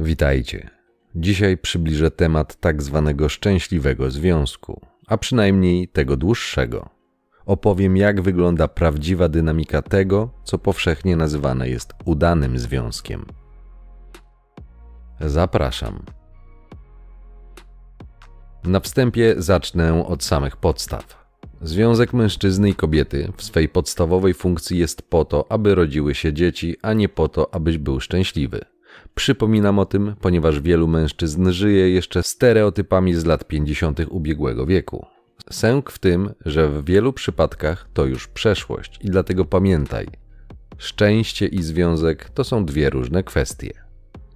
Witajcie. Dzisiaj przybliżę temat tak zwanego szczęśliwego związku, a przynajmniej tego dłuższego. Opowiem, jak wygląda prawdziwa dynamika tego, co powszechnie nazywane jest udanym związkiem. Zapraszam. Na wstępie zacznę od samych podstaw. Związek mężczyzny i kobiety w swej podstawowej funkcji jest po to, aby rodziły się dzieci, a nie po to, abyś był szczęśliwy. Przypominam o tym, ponieważ wielu mężczyzn żyje jeszcze stereotypami z lat 50. ubiegłego wieku. Sęk w tym, że w wielu przypadkach to już przeszłość i dlatego pamiętaj: szczęście i związek to są dwie różne kwestie.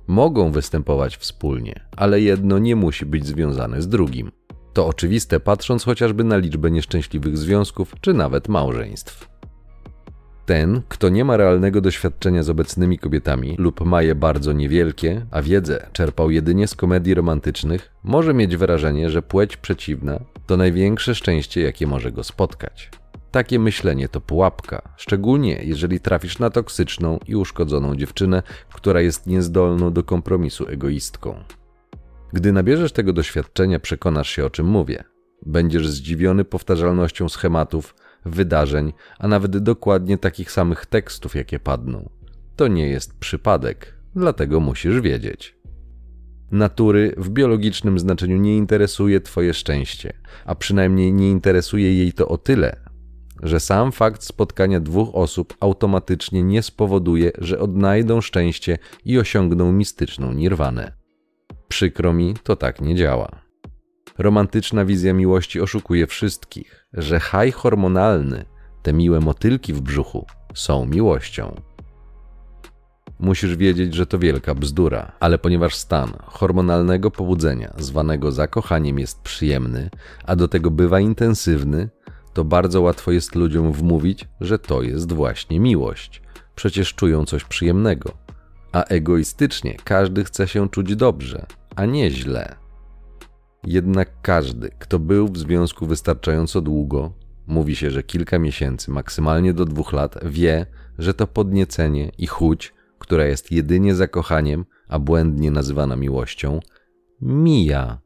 Mogą występować wspólnie, ale jedno nie musi być związane z drugim. To oczywiste, patrząc chociażby na liczbę nieszczęśliwych związków czy nawet małżeństw. Ten, kto nie ma realnego doświadczenia z obecnymi kobietami lub ma je bardzo niewielkie, a wiedzę czerpał jedynie z komedii romantycznych, może mieć wrażenie, że płeć przeciwna to największe szczęście, jakie może go spotkać. Takie myślenie to pułapka, szczególnie jeżeli trafisz na toksyczną i uszkodzoną dziewczynę, która jest niezdolną do kompromisu egoistką. Gdy nabierzesz tego doświadczenia, przekonasz się o czym mówię. Będziesz zdziwiony powtarzalnością schematów, wydarzeń, a nawet dokładnie takich samych tekstów, jakie padną. To nie jest przypadek, dlatego musisz wiedzieć. Natury w biologicznym znaczeniu nie interesuje Twoje szczęście, a przynajmniej nie interesuje jej to o tyle, że sam fakt spotkania dwóch osób automatycznie nie spowoduje, że odnajdą szczęście i osiągną mistyczną nirwanę. Przykro mi, to tak nie działa. Romantyczna wizja miłości oszukuje wszystkich, że haj hormonalny, te miłe motylki w brzuchu, są miłością. Musisz wiedzieć, że to wielka bzdura, ale ponieważ stan hormonalnego pobudzenia, zwanego zakochaniem, jest przyjemny, a do tego bywa intensywny, to bardzo łatwo jest ludziom wmówić, że to jest właśnie miłość. Przecież czują coś przyjemnego. A egoistycznie każdy chce się czuć dobrze, a nie źle. Jednak każdy, kto był w związku wystarczająco długo, mówi się, że kilka miesięcy, maksymalnie do dwóch lat, wie, że to podniecenie i chuć, która jest jedynie zakochaniem, a błędnie nazywana miłością, mija.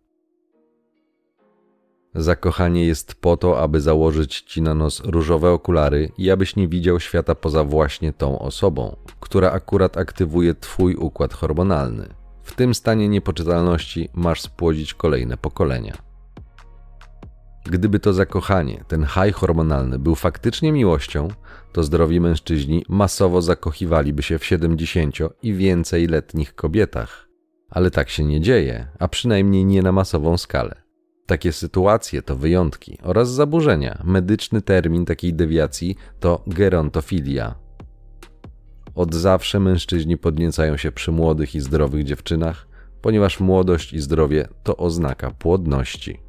Zakochanie jest po to, aby założyć ci na nos różowe okulary i abyś nie widział świata poza właśnie tą osobą, która akurat aktywuje twój układ hormonalny. W tym stanie niepoczytalności masz spłodzić kolejne pokolenia. Gdyby to zakochanie, ten haj hormonalny był faktycznie miłością, to zdrowi mężczyźni masowo zakochiwaliby się w 70 i więcej letnich kobietach. Ale tak się nie dzieje, a przynajmniej nie na masową skalę. Takie sytuacje to wyjątki oraz zaburzenia. Medyczny termin takiej dewiacji to gerontofilia, od zawsze mężczyźni podniecają się przy młodych i zdrowych dziewczynach, ponieważ młodość i zdrowie to oznaka płodności.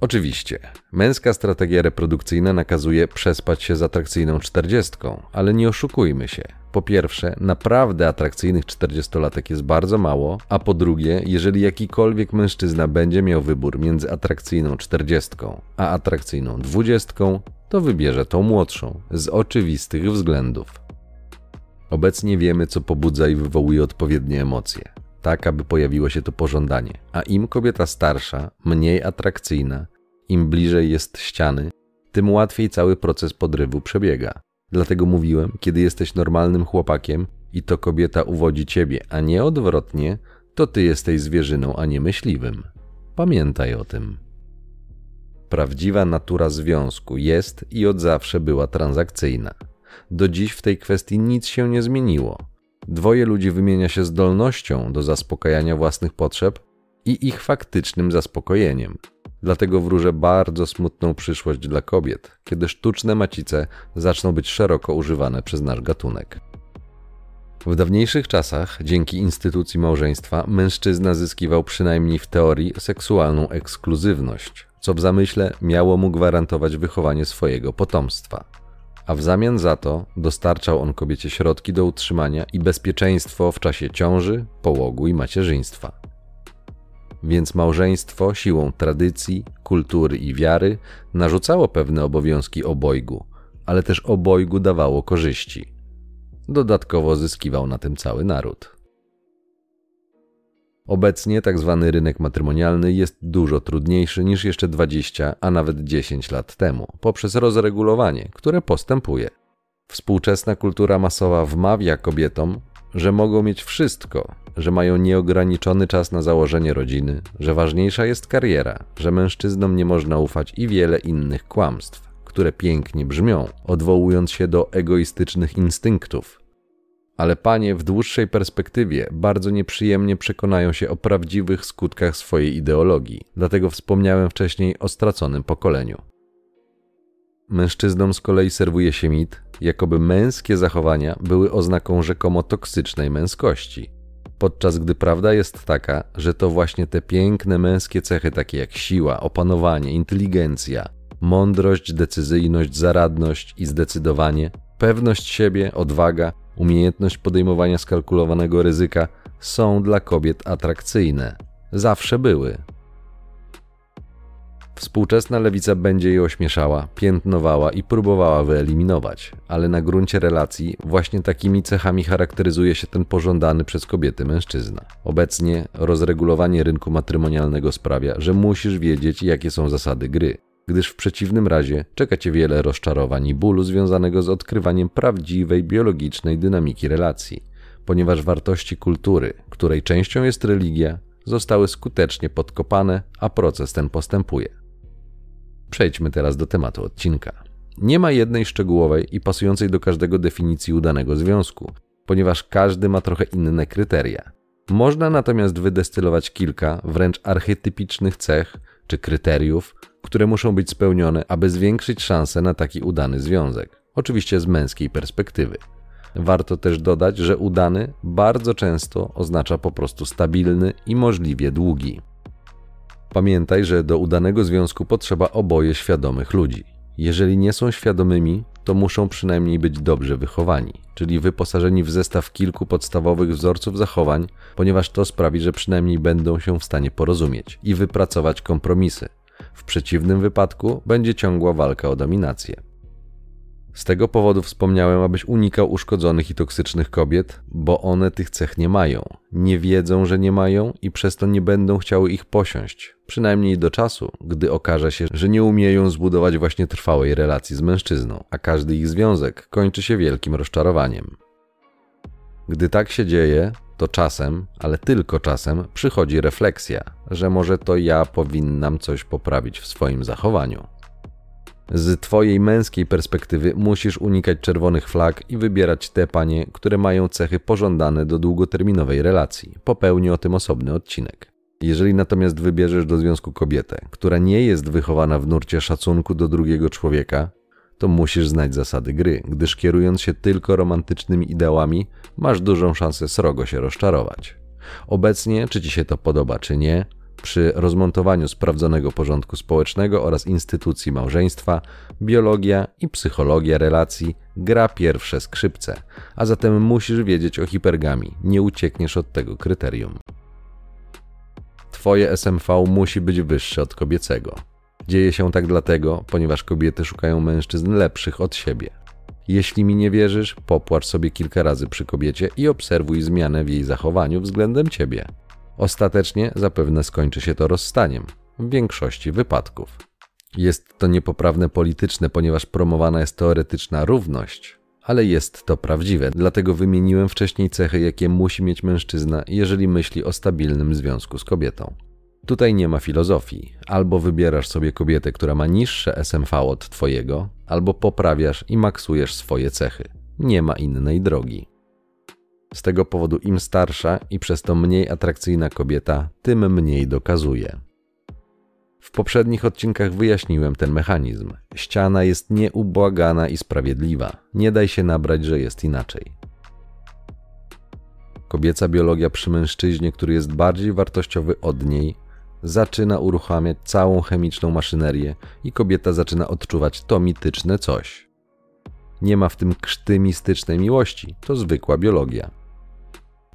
Oczywiście, męska strategia reprodukcyjna nakazuje przespać się z atrakcyjną czterdziestką, ale nie oszukujmy się. Po pierwsze, naprawdę atrakcyjnych czterdziestolatek jest bardzo mało, a po drugie, jeżeli jakikolwiek mężczyzna będzie miał wybór między atrakcyjną czterdziestką a atrakcyjną dwudziestką, to wybierze tą młodszą z oczywistych względów. Obecnie wiemy, co pobudza i wywołuje odpowiednie emocje, tak aby pojawiło się to pożądanie. A im kobieta starsza, mniej atrakcyjna, im bliżej jest ściany, tym łatwiej cały proces podrywu przebiega. Dlatego mówiłem, kiedy jesteś normalnym chłopakiem i to kobieta uwodzi ciebie, a nie odwrotnie, to ty jesteś zwierzyną, a nie myśliwym. Pamiętaj o tym. Prawdziwa natura związku jest i od zawsze była transakcyjna. Do dziś w tej kwestii nic się nie zmieniło. Dwoje ludzi wymienia się zdolnością do zaspokajania własnych potrzeb i ich faktycznym zaspokojeniem. Dlatego wróżę bardzo smutną przyszłość dla kobiet, kiedy sztuczne macice zaczną być szeroko używane przez nasz gatunek. W dawniejszych czasach, dzięki instytucji małżeństwa, mężczyzna zyskiwał przynajmniej w teorii seksualną ekskluzywność, co w zamyśle miało mu gwarantować wychowanie swojego potomstwa a w zamian za to dostarczał on kobiecie środki do utrzymania i bezpieczeństwo w czasie ciąży, połogu i macierzyństwa. Więc małżeństwo siłą tradycji, kultury i wiary narzucało pewne obowiązki obojgu, ale też obojgu dawało korzyści. Dodatkowo zyskiwał na tym cały naród. Obecnie tzw. Tak rynek matrymonialny jest dużo trudniejszy niż jeszcze 20, a nawet 10 lat temu, poprzez rozregulowanie, które postępuje. Współczesna kultura masowa wmawia kobietom, że mogą mieć wszystko, że mają nieograniczony czas na założenie rodziny, że ważniejsza jest kariera, że mężczyznom nie można ufać i wiele innych kłamstw, które pięknie brzmią, odwołując się do egoistycznych instynktów. Ale panie w dłuższej perspektywie bardzo nieprzyjemnie przekonają się o prawdziwych skutkach swojej ideologii, dlatego wspomniałem wcześniej o straconym pokoleniu. Mężczyznom z kolei serwuje się mit, jakoby męskie zachowania były oznaką rzekomo toksycznej męskości, podczas gdy prawda jest taka, że to właśnie te piękne męskie cechy, takie jak siła, opanowanie, inteligencja, mądrość, decyzyjność, zaradność i zdecydowanie, pewność siebie, odwaga, umiejętność podejmowania skalkulowanego ryzyka są dla kobiet atrakcyjne. Zawsze były. Współczesna lewica będzie je ośmieszała, piętnowała i próbowała wyeliminować, ale na gruncie relacji właśnie takimi cechami charakteryzuje się ten pożądany przez kobiety mężczyzna. Obecnie rozregulowanie rynku matrymonialnego sprawia, że musisz wiedzieć, jakie są zasady gry, gdyż w przeciwnym razie czeka cię wiele rozczarowań i bólu związanego z odkrywaniem prawdziwej biologicznej dynamiki relacji, ponieważ wartości kultury, której częścią jest religia, zostały skutecznie podkopane, a proces ten postępuje. Przejdźmy teraz do tematu odcinka. Nie ma jednej szczegółowej i pasującej do każdego definicji udanego związku, ponieważ każdy ma trochę inne kryteria. Można natomiast wydestylować kilka wręcz archetypicznych cech czy kryteriów, które muszą być spełnione, aby zwiększyć szanse na taki udany związek. Oczywiście z męskiej perspektywy. Warto też dodać, że udany bardzo często oznacza po prostu stabilny i możliwie długi. Pamiętaj, że do udanego związku potrzeba oboje świadomych ludzi. Jeżeli nie są świadomymi, to muszą przynajmniej być dobrze wychowani, czyli wyposażeni w zestaw kilku podstawowych wzorców zachowań, ponieważ to sprawi, że przynajmniej będą się w stanie porozumieć i wypracować kompromisy. W przeciwnym wypadku będzie ciągła walka o dominację. Z tego powodu wspomniałem, abyś unikał uszkodzonych i toksycznych kobiet, bo one tych cech nie mają, nie wiedzą, że nie mają i przez to nie będą chciały ich posiąść, przynajmniej do czasu, gdy okaże się, że nie umieją zbudować właśnie trwałej relacji z mężczyzną, a każdy ich związek kończy się wielkim rozczarowaniem. Gdy tak się dzieje, to czasem, ale tylko czasem, przychodzi refleksja, że może to ja powinnam coś poprawić w swoim zachowaniu. Z twojej męskiej perspektywy musisz unikać czerwonych flag i wybierać te panie, które mają cechy pożądane do długoterminowej relacji. Popełni o tym osobny odcinek. Jeżeli natomiast wybierzesz do związku kobietę, która nie jest wychowana w nurcie szacunku do drugiego człowieka, to musisz znać zasady gry, gdyż kierując się tylko romantycznymi ideałami, masz dużą szansę srogo się rozczarować. Obecnie, czy ci się to podoba, czy nie, przy rozmontowaniu sprawdzonego porządku społecznego oraz instytucji małżeństwa, biologia i psychologia relacji gra pierwsze skrzypce, a zatem musisz wiedzieć o hipergami, nie uciekniesz od tego kryterium. Twoje SMV musi być wyższe od kobiecego. Dzieje się tak dlatego, ponieważ kobiety szukają mężczyzn lepszych od siebie. Jeśli mi nie wierzysz, popłacz sobie kilka razy przy kobiecie i obserwuj zmianę w jej zachowaniu względem ciebie. Ostatecznie zapewne skończy się to rozstaniem w większości wypadków. Jest to niepoprawne polityczne, ponieważ promowana jest teoretyczna równość, ale jest to prawdziwe, dlatego wymieniłem wcześniej cechy, jakie musi mieć mężczyzna, jeżeli myśli o stabilnym związku z kobietą. Tutaj nie ma filozofii. Albo wybierasz sobie kobietę, która ma niższe SMV od twojego, albo poprawiasz i maksujesz swoje cechy. Nie ma innej drogi. Z tego powodu im starsza i przez to mniej atrakcyjna kobieta, tym mniej dokazuje. W poprzednich odcinkach wyjaśniłem ten mechanizm. Ściana jest nieubłagana i sprawiedliwa. Nie daj się nabrać, że jest inaczej. Kobieca biologia przy mężczyźnie, który jest bardziej wartościowy od niej, zaczyna uruchamiać całą chemiczną maszynerię i kobieta zaczyna odczuwać to mityczne coś. Nie ma w tym krzty mistycznej miłości, to zwykła biologia.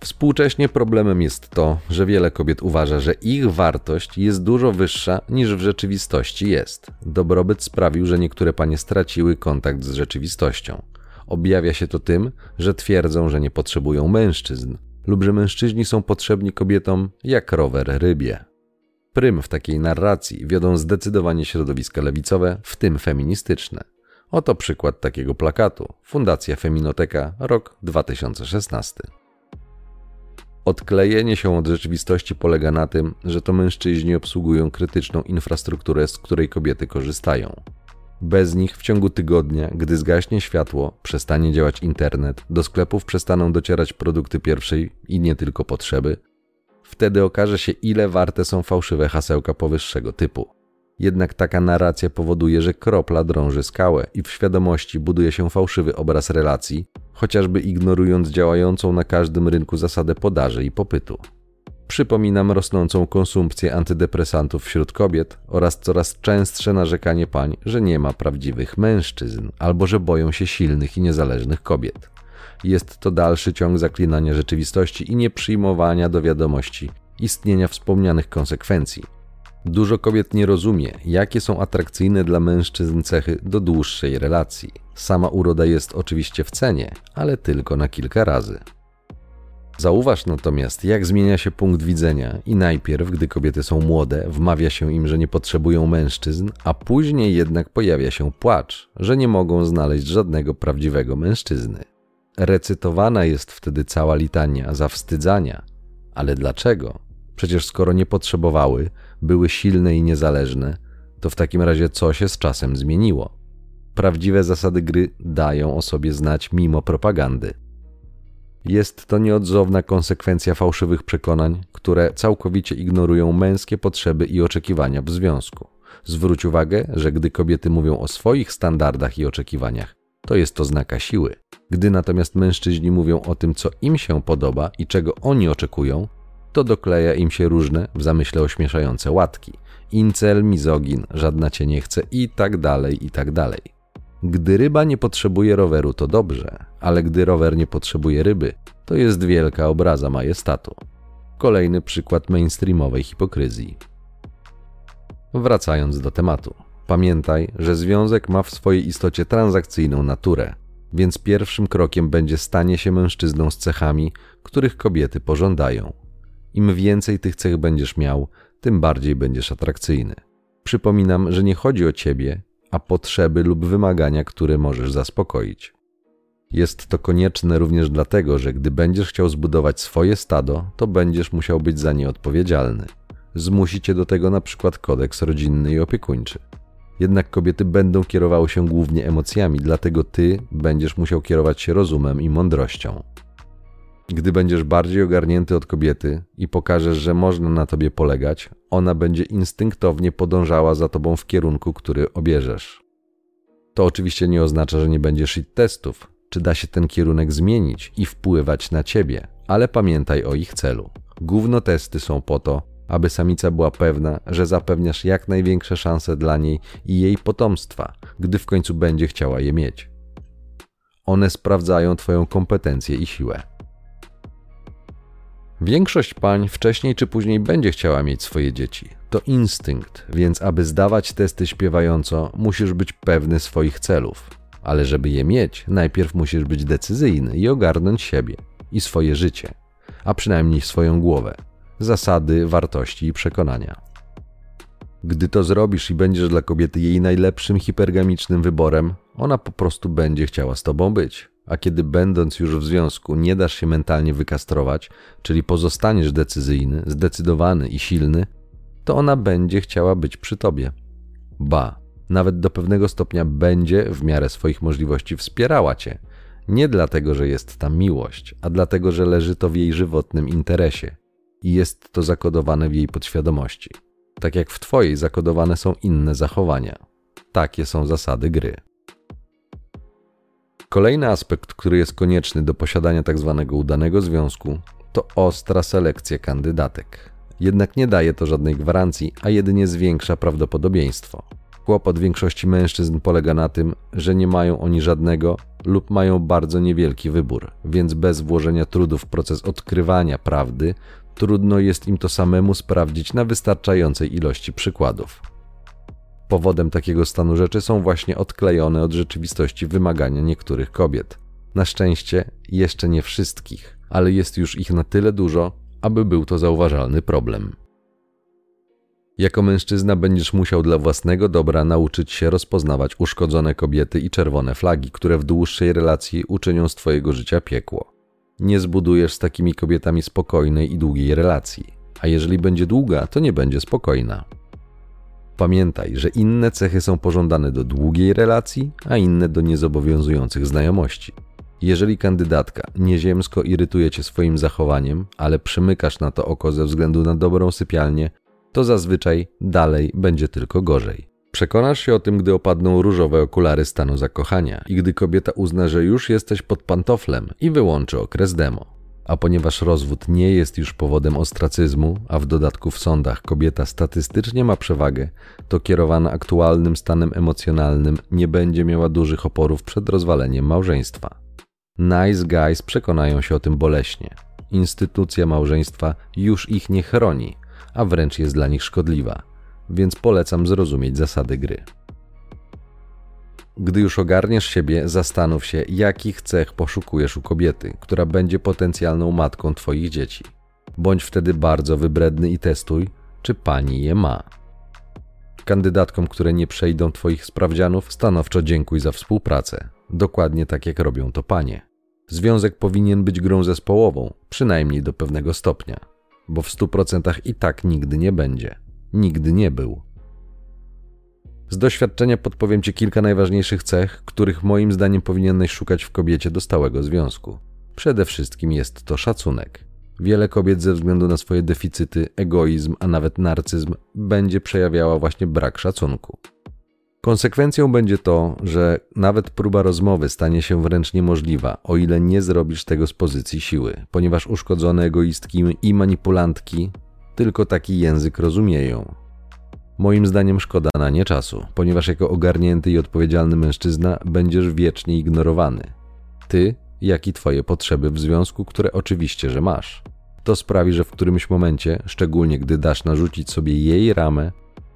Współcześnie problemem jest to, że wiele kobiet uważa, że ich wartość jest dużo wyższa niż w rzeczywistości jest. Dobrobyt sprawił, że niektóre panie straciły kontakt z rzeczywistością. Objawia się to tym, że twierdzą, że nie potrzebują mężczyzn, lub że mężczyźni są potrzebni kobietom jak rower rybie. Prym w takiej narracji wiodą zdecydowanie środowiska lewicowe, w tym feministyczne. Oto przykład takiego plakatu. Fundacja Feminoteka, rok 2016. Odklejenie się od rzeczywistości polega na tym, że to mężczyźni obsługują krytyczną infrastrukturę, z której kobiety korzystają. Bez nich w ciągu tygodnia, gdy zgaśnie światło, przestanie działać internet, do sklepów przestaną docierać produkty pierwszej i nie tylko potrzeby, wtedy okaże się, ile warte są fałszywe hasełka powyższego typu. Jednak taka narracja powoduje, że kropla drąży skałę i w świadomości buduje się fałszywy obraz relacji, chociażby ignorując działającą na każdym rynku zasadę podaży i popytu. Przypominam rosnącą konsumpcję antydepresantów wśród kobiet oraz coraz częstsze narzekanie pań, że nie ma prawdziwych mężczyzn albo że boją się silnych i niezależnych kobiet. Jest to dalszy ciąg zaklinania rzeczywistości i nieprzyjmowania do wiadomości istnienia wspomnianych konsekwencji. Dużo kobiet nie rozumie, jakie są atrakcyjne dla mężczyzn cechy do dłuższej relacji. Sama uroda jest oczywiście w cenie, ale tylko na kilka razy. Zauważ natomiast, jak zmienia się punkt widzenia i najpierw, gdy kobiety są młode, wmawia się im, że nie potrzebują mężczyzn, a później jednak pojawia się płacz, że nie mogą znaleźć żadnego prawdziwego mężczyzny. Recytowana jest wtedy cała litania zawstydzania. Ale dlaczego? Przecież skoro nie potrzebowały, były silne i niezależne, to w takim razie co się z czasem zmieniło? Prawdziwe zasady gry dają o sobie znać mimo propagandy. Jest to nieodzowna konsekwencja fałszywych przekonań, które całkowicie ignorują męskie potrzeby i oczekiwania w związku. Zwróć uwagę, że gdy kobiety mówią o swoich standardach i oczekiwaniach, to jest to znaka siły. Gdy natomiast mężczyźni mówią o tym, co im się podoba i czego oni oczekują, to dokleja im się różne, w zamyśle ośmieszające łatki. Incel, mizogin, żadna cię nie chce i tak dalej, i tak dalej. Gdy ryba nie potrzebuje roweru, to dobrze, ale gdy rower nie potrzebuje ryby, to jest wielka obraza majestatu. Kolejny przykład mainstreamowej hipokryzji. Wracając do tematu. Pamiętaj, że związek ma w swojej istocie transakcyjną naturę, więc pierwszym krokiem będzie stanie się mężczyzną z cechami, których kobiety pożądają. Im więcej tych cech będziesz miał, tym bardziej będziesz atrakcyjny. Przypominam, że nie chodzi o ciebie, a potrzeby lub wymagania, które możesz zaspokoić. Jest to konieczne również dlatego, że gdy będziesz chciał zbudować swoje stado, to będziesz musiał być za nie odpowiedzialny. Zmusi cię do tego na przykład kodeks rodzinny i opiekuńczy. Jednak kobiety będą kierowały się głównie emocjami, dlatego ty będziesz musiał kierować się rozumem i mądrością. Gdy będziesz bardziej ogarnięty od kobiety i pokażesz, że można na tobie polegać, ona będzie instynktownie podążała za tobą w kierunku, który obierzesz. To oczywiście nie oznacza, że nie będziesz ich testów, czy da się ten kierunek zmienić i wpływać na ciebie, ale pamiętaj o ich celu. Gówno testy są po to, aby samica była pewna, że zapewniasz jak największe szanse dla niej i jej potomstwa, gdy w końcu będzie chciała je mieć. One sprawdzają Twoją kompetencję i siłę. Większość pań wcześniej czy później będzie chciała mieć swoje dzieci. To instynkt, więc aby zdawać testy śpiewająco, musisz być pewny swoich celów. Ale żeby je mieć, najpierw musisz być decyzyjny i ogarnąć siebie i swoje życie, a przynajmniej swoją głowę, zasady, wartości i przekonania. Gdy to zrobisz i będziesz dla kobiety jej najlepszym hipergamicznym wyborem, ona po prostu będzie chciała z tobą być. A kiedy będąc już w związku nie dasz się mentalnie wykastrować, czyli pozostaniesz decyzyjny, zdecydowany i silny, to ona będzie chciała być przy tobie. Ba, nawet do pewnego stopnia będzie w miarę swoich możliwości wspierała cię. Nie dlatego, że jest tam miłość, a dlatego, że leży to w jej żywotnym interesie i jest to zakodowane w jej podświadomości. Tak jak w twojej zakodowane są inne zachowania. Takie są zasady gry. Kolejny aspekt, który jest konieczny do posiadania tzw. Tak udanego związku, to ostra selekcja kandydatek. Jednak nie daje to żadnej gwarancji, a jedynie zwiększa prawdopodobieństwo. Kłopot większości mężczyzn polega na tym, że nie mają oni żadnego lub mają bardzo niewielki wybór, więc bez włożenia trudu w proces odkrywania prawdy, trudno jest im to samemu sprawdzić na wystarczającej ilości przykładów. Powodem takiego stanu rzeczy są właśnie odklejone od rzeczywistości wymagania niektórych kobiet. Na szczęście jeszcze nie wszystkich. ale jest już ich na tyle dużo, aby był to zauważalny problem. Jako mężczyzna będziesz musiał dla własnego dobra nauczyć się rozpoznawać uszkodzone kobiety i czerwone flagi, które w dłuższej relacji uczynią z Twojego życia piekło. Nie zbudujesz z takimi kobietami spokojnej i długiej relacji, a jeżeli będzie długa, to nie będzie spokojna. Pamiętaj, że inne cechy są pożądane do długiej relacji, a inne do niezobowiązujących znajomości. Jeżeli kandydatka nieziemsko irytuje cię swoim zachowaniem, ale przymykasz na to oko ze względu na dobrą sypialnię, to zazwyczaj dalej będzie tylko gorzej. Przekonasz się o tym, gdy opadną różowe okulary stanu zakochania i gdy kobieta uzna, że już jesteś pod pantoflem i wyłączy okres demo. A ponieważ rozwód nie jest już powodem ostracyzmu, a w dodatku w sądach kobieta statystycznie ma przewagę, to kierowana aktualnym stanem emocjonalnym nie będzie miała dużych oporów przed rozwaleniem małżeństwa. Nice guys przekonają się o tym boleśnie. Instytucja małżeństwa już ich nie chroni, a wręcz jest dla nich szkodliwa, więc polecam zrozumieć zasady gry. Gdy już ogarniesz siebie, zastanów się, jakich cech poszukujesz u kobiety, która będzie potencjalną matką Twoich dzieci. Bądź wtedy bardzo wybredny i testuj, czy pani je ma. Kandydatkom, które nie przejdą Twoich sprawdzianów, stanowczo dziękuj za współpracę. Dokładnie tak jak robią to panie. Związek powinien być grą zespołową, przynajmniej do pewnego stopnia, bo w 100% i tak nigdy nie będzie. Nigdy nie był. Z doświadczenia podpowiem Ci kilka najważniejszych cech, których moim zdaniem powinieneś szukać w kobiecie do stałego związku. Przede wszystkim jest to szacunek. Wiele kobiet ze względu na swoje deficyty, egoizm, a nawet narcyzm będzie przejawiała właśnie brak szacunku. Konsekwencją będzie to, że nawet próba rozmowy stanie się wręcz niemożliwa, o ile nie zrobisz tego z pozycji siły, ponieważ uszkodzone egoistki i manipulantki tylko taki język rozumieją. Moim zdaniem szkoda na nie czasu, ponieważ jako ogarnięty i odpowiedzialny mężczyzna będziesz wiecznie ignorowany. Ty, jak i twoje potrzeby w związku, które oczywiście, że masz. To sprawi, że w którymś momencie, szczególnie gdy dasz narzucić sobie jej ramę,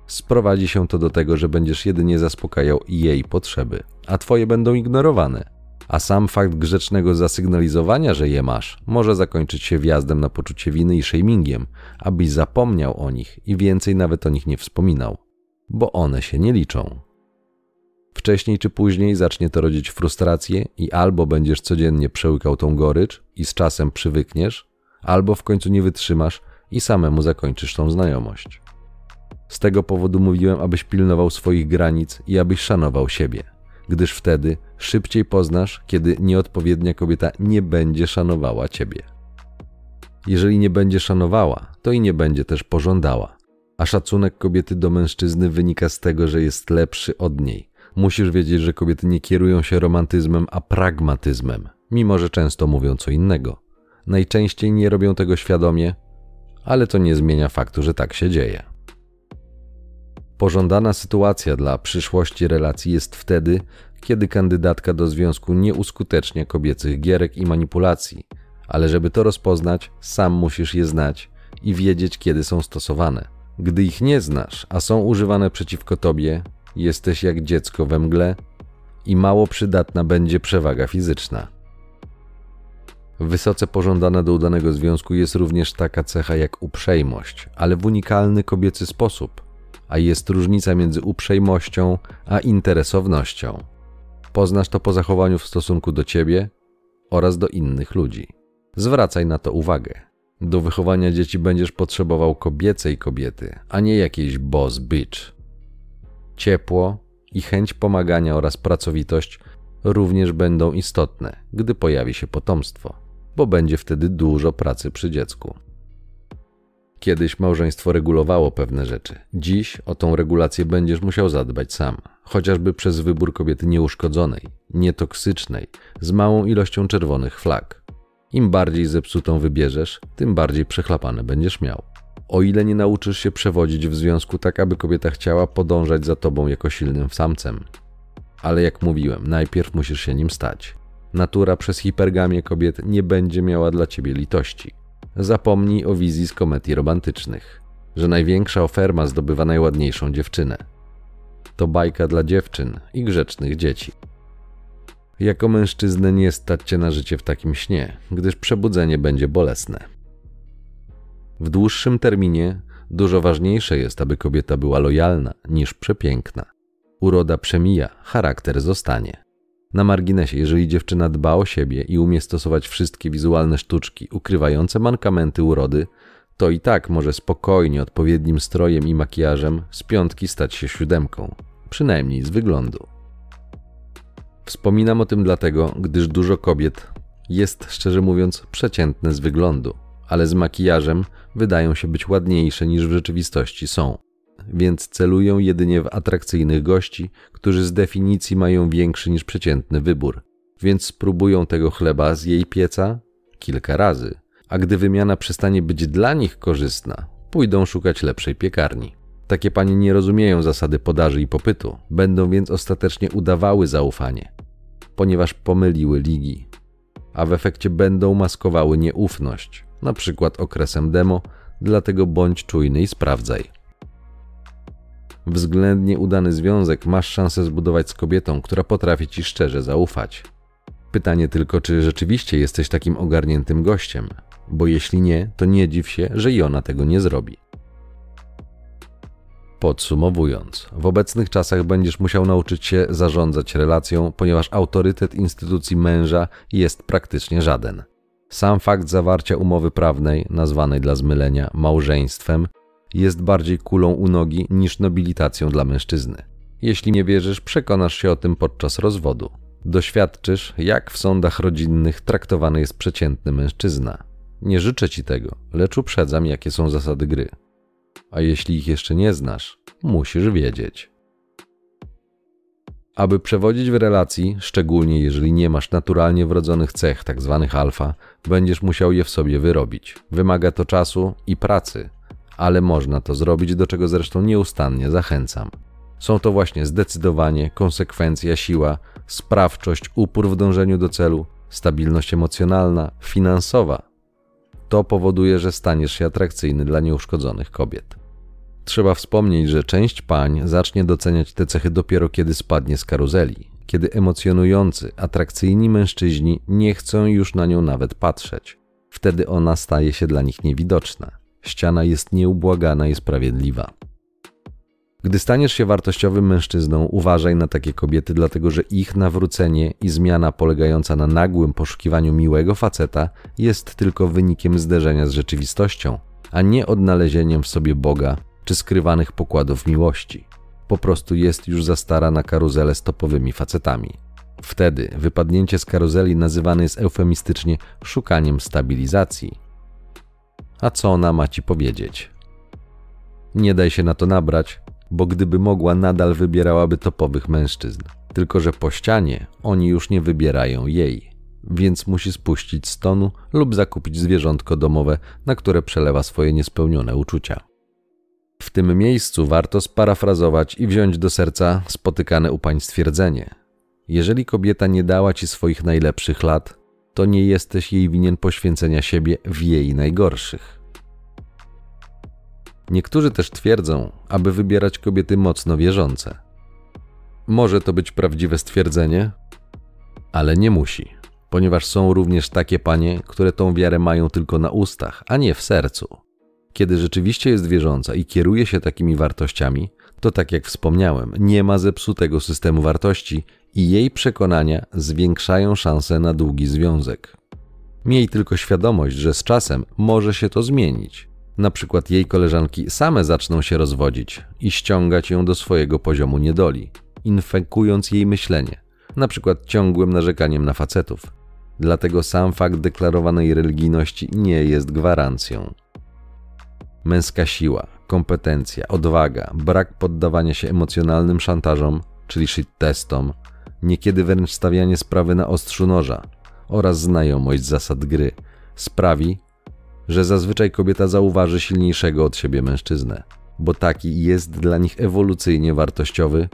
sprowadzi się to do tego, że będziesz jedynie zaspokajał jej potrzeby, a twoje będą ignorowane a sam fakt grzecznego zasygnalizowania, że je masz, może zakończyć się wjazdem na poczucie winy i shamingiem, abyś zapomniał o nich i więcej nawet o nich nie wspominał, bo one się nie liczą. Wcześniej czy później zacznie to rodzić frustrację i albo będziesz codziennie przełykał tą gorycz i z czasem przywykniesz, albo w końcu nie wytrzymasz i samemu zakończysz tą znajomość. Z tego powodu mówiłem, abyś pilnował swoich granic i abyś szanował siebie gdyż wtedy szybciej poznasz, kiedy nieodpowiednia kobieta nie będzie szanowała ciebie. Jeżeli nie będzie szanowała, to i nie będzie też pożądała. A szacunek kobiety do mężczyzny wynika z tego, że jest lepszy od niej. Musisz wiedzieć, że kobiety nie kierują się romantyzmem, a pragmatyzmem, mimo że często mówią co innego. Najczęściej nie robią tego świadomie, ale to nie zmienia faktu, że tak się dzieje. Pożądana sytuacja dla przyszłości relacji jest wtedy, kiedy kandydatka do związku nie uskutecznia kobiecych gierek i manipulacji, ale żeby to rozpoznać, sam musisz je znać i wiedzieć, kiedy są stosowane. Gdy ich nie znasz, a są używane przeciwko tobie, jesteś jak dziecko we mgle i mało przydatna będzie przewaga fizyczna. Wysoce pożądana do udanego związku jest również taka cecha jak uprzejmość, ale w unikalny kobiecy sposób – a jest różnica między uprzejmością a interesownością. Poznasz to po zachowaniu w stosunku do ciebie oraz do innych ludzi. Zwracaj na to uwagę. Do wychowania dzieci będziesz potrzebował kobiecej kobiety, a nie jakiejś boss bitch. Ciepło i chęć pomagania oraz pracowitość również będą istotne, gdy pojawi się potomstwo, bo będzie wtedy dużo pracy przy dziecku. Kiedyś małżeństwo regulowało pewne rzeczy. Dziś o tą regulację będziesz musiał zadbać sam, chociażby przez wybór kobiety nieuszkodzonej, nietoksycznej, z małą ilością czerwonych flag. Im bardziej zepsutą wybierzesz, tym bardziej przechlapane będziesz miał. O ile nie nauczysz się przewodzić w związku tak, aby kobieta chciała podążać za tobą jako silnym samcem. Ale jak mówiłem, najpierw musisz się nim stać. Natura przez hipergamię kobiet nie będzie miała dla ciebie litości. Zapomnij o wizji z komedii romantycznych, że największa oferma zdobywa najładniejszą dziewczynę. To bajka dla dziewczyn i grzecznych dzieci. Jako mężczyznę nie stać cię na życie w takim śnie, gdyż przebudzenie będzie bolesne. W dłuższym terminie dużo ważniejsze jest, aby kobieta była lojalna niż przepiękna. Uroda przemija, charakter zostanie. Na marginesie, jeżeli dziewczyna dba o siebie i umie stosować wszystkie wizualne sztuczki ukrywające mankamenty urody, to i tak może spokojnie odpowiednim strojem i makijażem z piątki stać się siódemką, przynajmniej z wyglądu. Wspominam o tym dlatego, gdyż dużo kobiet jest, szczerze mówiąc, przeciętne z wyglądu, ale z makijażem wydają się być ładniejsze niż w rzeczywistości są. Więc celują jedynie w atrakcyjnych gości, którzy z definicji mają większy niż przeciętny wybór, więc spróbują tego chleba z jej pieca kilka razy, a gdy wymiana przestanie być dla nich korzystna, pójdą szukać lepszej piekarni. Takie panie nie rozumieją zasady podaży i popytu, będą więc ostatecznie udawały zaufanie, ponieważ pomyliły ligi, a w efekcie będą maskowały nieufność, na przykład okresem demo, dlatego bądź czujny i sprawdzaj. Względnie udany związek masz szansę zbudować z kobietą, która potrafi ci szczerze zaufać. Pytanie tylko, czy rzeczywiście jesteś takim ogarniętym gościem, bo jeśli nie, to nie dziw się, że i ona tego nie zrobi. Podsumowując, w obecnych czasach będziesz musiał nauczyć się zarządzać relacją, ponieważ autorytet instytucji męża jest praktycznie żaden. Sam fakt zawarcia umowy prawnej, nazwanej dla zmylenia małżeństwem, jest bardziej kulą u nogi niż nobilitacją dla mężczyzny. Jeśli nie wierzysz, przekonasz się o tym podczas rozwodu. Doświadczysz, jak w sądach rodzinnych traktowany jest przeciętny mężczyzna. Nie życzę ci tego, lecz uprzedzam, jakie są zasady gry. A jeśli ich jeszcze nie znasz, musisz wiedzieć. Aby przewodzić w relacji, szczególnie jeżeli nie masz naturalnie wrodzonych cech, tzw. Tak alfa, będziesz musiał je w sobie wyrobić. Wymaga to czasu i pracy, ale można to zrobić, do czego zresztą nieustannie zachęcam. Są to właśnie zdecydowanie, konsekwencja, siła, sprawczość, upór w dążeniu do celu, stabilność emocjonalna, finansowa. To powoduje, że staniesz się atrakcyjny dla nieuszkodzonych kobiet. Trzeba wspomnieć, że część pań zacznie doceniać te cechy dopiero kiedy spadnie z karuzeli, kiedy emocjonujący, atrakcyjni mężczyźni nie chcą już na nią nawet patrzeć. Wtedy ona staje się dla nich niewidoczna. Ściana jest nieubłagana i sprawiedliwa. Gdy staniesz się wartościowym mężczyzną, uważaj na takie kobiety, dlatego że ich nawrócenie i zmiana polegająca na nagłym poszukiwaniu miłego faceta jest tylko wynikiem zderzenia z rzeczywistością, a nie odnalezieniem w sobie Boga czy skrywanych pokładów miłości. Po prostu jest już za stara na karuzelę z topowymi facetami. Wtedy wypadnięcie z karuzeli nazywane jest eufemistycznie szukaniem stabilizacji. A co ona ma ci powiedzieć? Nie daj się na to nabrać, bo gdyby mogła, nadal wybierałaby topowych mężczyzn. Tylko, że po ścianie oni już nie wybierają jej, więc musi spuścić stonu lub zakupić zwierzątko domowe, na które przelewa swoje niespełnione uczucia. W tym miejscu warto sparafrazować i wziąć do serca spotykane u pań stwierdzenie. Jeżeli kobieta nie dała ci swoich najlepszych lat, to nie jesteś jej winien poświęcenia siebie w jej najgorszych. Niektórzy też twierdzą, aby wybierać kobiety mocno wierzące. Może to być prawdziwe stwierdzenie, ale nie musi, ponieważ są również takie panie, które tą wiarę mają tylko na ustach, a nie w sercu. Kiedy rzeczywiście jest wierząca i kieruje się takimi wartościami, to tak jak wspomniałem, nie ma zepsutego systemu wartości i jej przekonania zwiększają szanse na długi związek. Miej tylko świadomość, że z czasem może się to zmienić. Na przykład jej koleżanki same zaczną się rozwodzić i ściągać ją do swojego poziomu niedoli, infekując jej myślenie, na przykład ciągłym narzekaniem na facetów. Dlatego sam fakt deklarowanej religijności nie jest gwarancją. Męska siła, kompetencja, odwaga, brak poddawania się emocjonalnym szantażom, czyli shit testom, niekiedy wręcz stawianie sprawy na ostrzu noża oraz znajomość zasad gry sprawi, że zazwyczaj kobieta zauważy silniejszego od siebie mężczyznę, bo taki jest dla nich ewolucyjnie wartościowy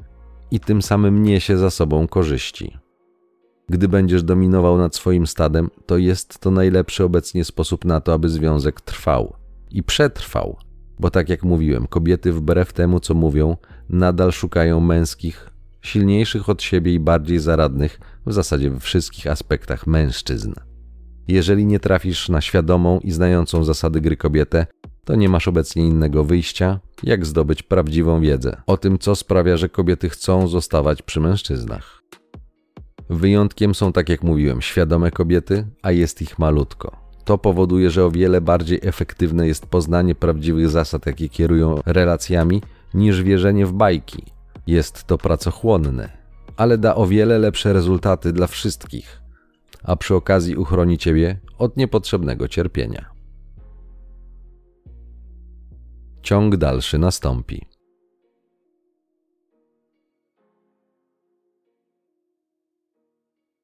i tym samym niesie za sobą korzyści. Gdy będziesz dominował nad swoim stadem, to jest to najlepszy obecnie sposób na to, aby związek trwał i przetrwał, bo tak jak mówiłem, kobiety wbrew temu, co mówią, nadal szukają męskich, silniejszych od siebie i bardziej zaradnych w zasadzie we wszystkich aspektach mężczyzn. Jeżeli nie trafisz na świadomą i znającą zasady gry kobietę, to nie masz obecnie innego wyjścia, jak zdobyć prawdziwą wiedzę o tym, co sprawia, że kobiety chcą zostawać przy mężczyznach. Wyjątkiem są, tak jak mówiłem, świadome kobiety, a jest ich malutko. To powoduje, że o wiele bardziej efektywne jest poznanie prawdziwych zasad, jakie kierują relacjami, niż wierzenie w bajki. Jest to pracochłonne, ale da o wiele lepsze rezultaty dla wszystkich, a przy okazji uchroni ciebie od niepotrzebnego cierpienia. Ciąg dalszy nastąpi.